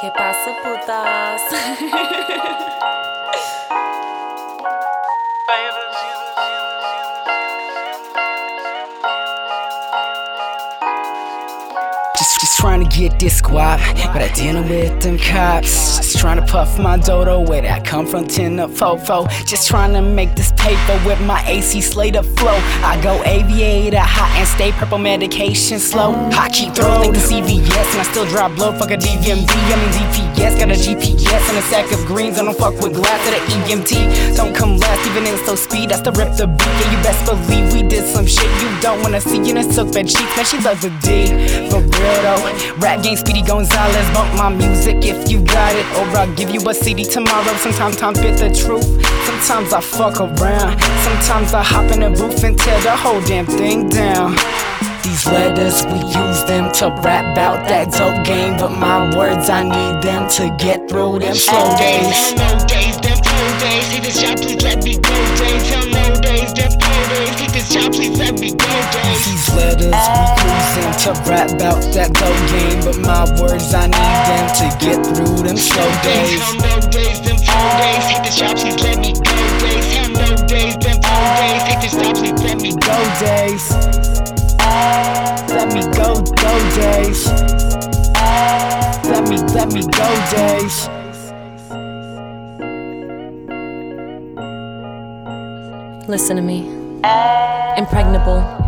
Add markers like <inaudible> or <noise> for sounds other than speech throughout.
Que passa, putas? <laughs> trying to get this squad, but I dealing with them cops. Just trying to puff my dodo, where I come from, 10 to fofo. Just trying to make this paper with my AC Slater flow. I go aviator, hot and stay purple medication slow. I keep throwing the CVS, and I still drop blow. Fuck a DMV, I mean DPS. Got a GPS and a sack of greens. I don't fuck with glass at the EMT. Don't come last, even in slow speed. I still rip the beat. Yeah, you best believe we did some shit you don't wanna see. In a silk bed sheets, man, she loves a D. For real though, rap game Speedy Gonzales. Bump my music if you got it, or I'll give you a CD tomorrow. Sometimes time bit the truth. Sometimes I fuck around. Sometimes I hop in the booth and tear the whole damn thing down. These letters, we use them to rap about that dope game. But my words, I need them to get through them slow days. Hell no days, them cold days. Hit this job, please let me go days. Hell no days, them cold days. Hit this job, please let me go days. These letters, we to rap about that dope game. But my words, I need them to get through them slow days. Hell no days, them cold days. Hit this job, please let me go days. Hell no days, them cold days. Hit this job, please let me go. Go days. Let me go, go days. Let me, let me go days. Listen to me. Impregnable.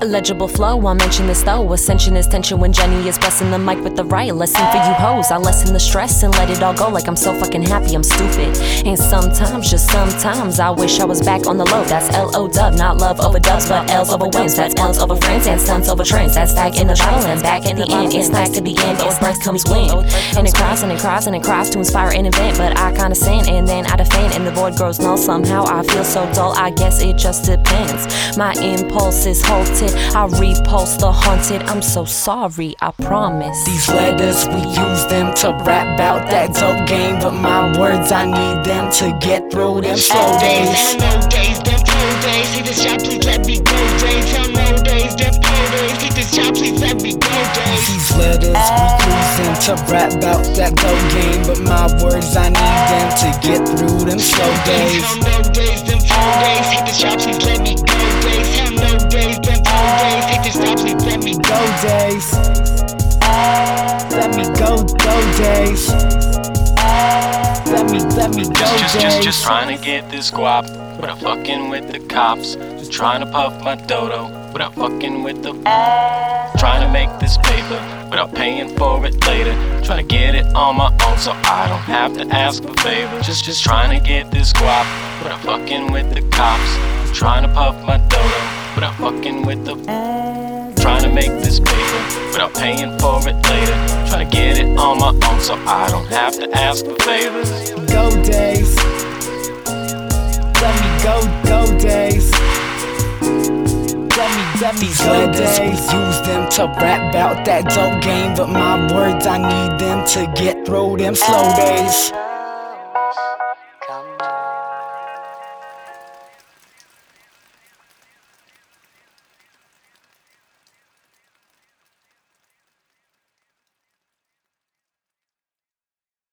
Illegible flow, I'll mention this though. Ascension is tension when Jenny is pressing the mic with the right lesson for you hoes. I lessen the stress and let it all go like I'm so fucking happy I'm stupid. And sometimes, just sometimes, I wish I was back on the low. That's L O dub, not love over dubs, but L's over wins. That's L's over friends and stunts over trends. That's back in the battle and back in the end. It's nice to be in, but birth comes when. And it cries and it cries and it cries to inspire and invent. But I sin and then I defend and the void grows null. Somehow I feel so dull, I guess it just depends. My impulse is halted. I repulse the haunted. I'm so sorry, I promise. These letters, we use them to rap about that dope game. But my words, I need them to get through them slow days. Hell no days, them cold days. Hit this job, please let me go days. Hell no days, them cold days. Hit this job, please let me go days. These letters, we use them to rap about that dope game. But my words, I need them to get through them slow days. Hell no days, days. Let me, let me go Just, just, just, just trying to get this guap without fucking with the cops. Just trying to puff my dodo without fucking with the. Trying to make this paper without paying for it later. Trying to get it on my own so I don't have to ask for favors. Just, just trying to get this guap without fucking with the cops. Trying to puff my dodo without fucking with the. Trying to make this paper without paying for it later. Trying to get it on my own so I don't have to ask for favors. Go days. Let me go, go days. Let me, let me These go letters, we use them to rap about that dope game. But my words, I need them to get through them slow days.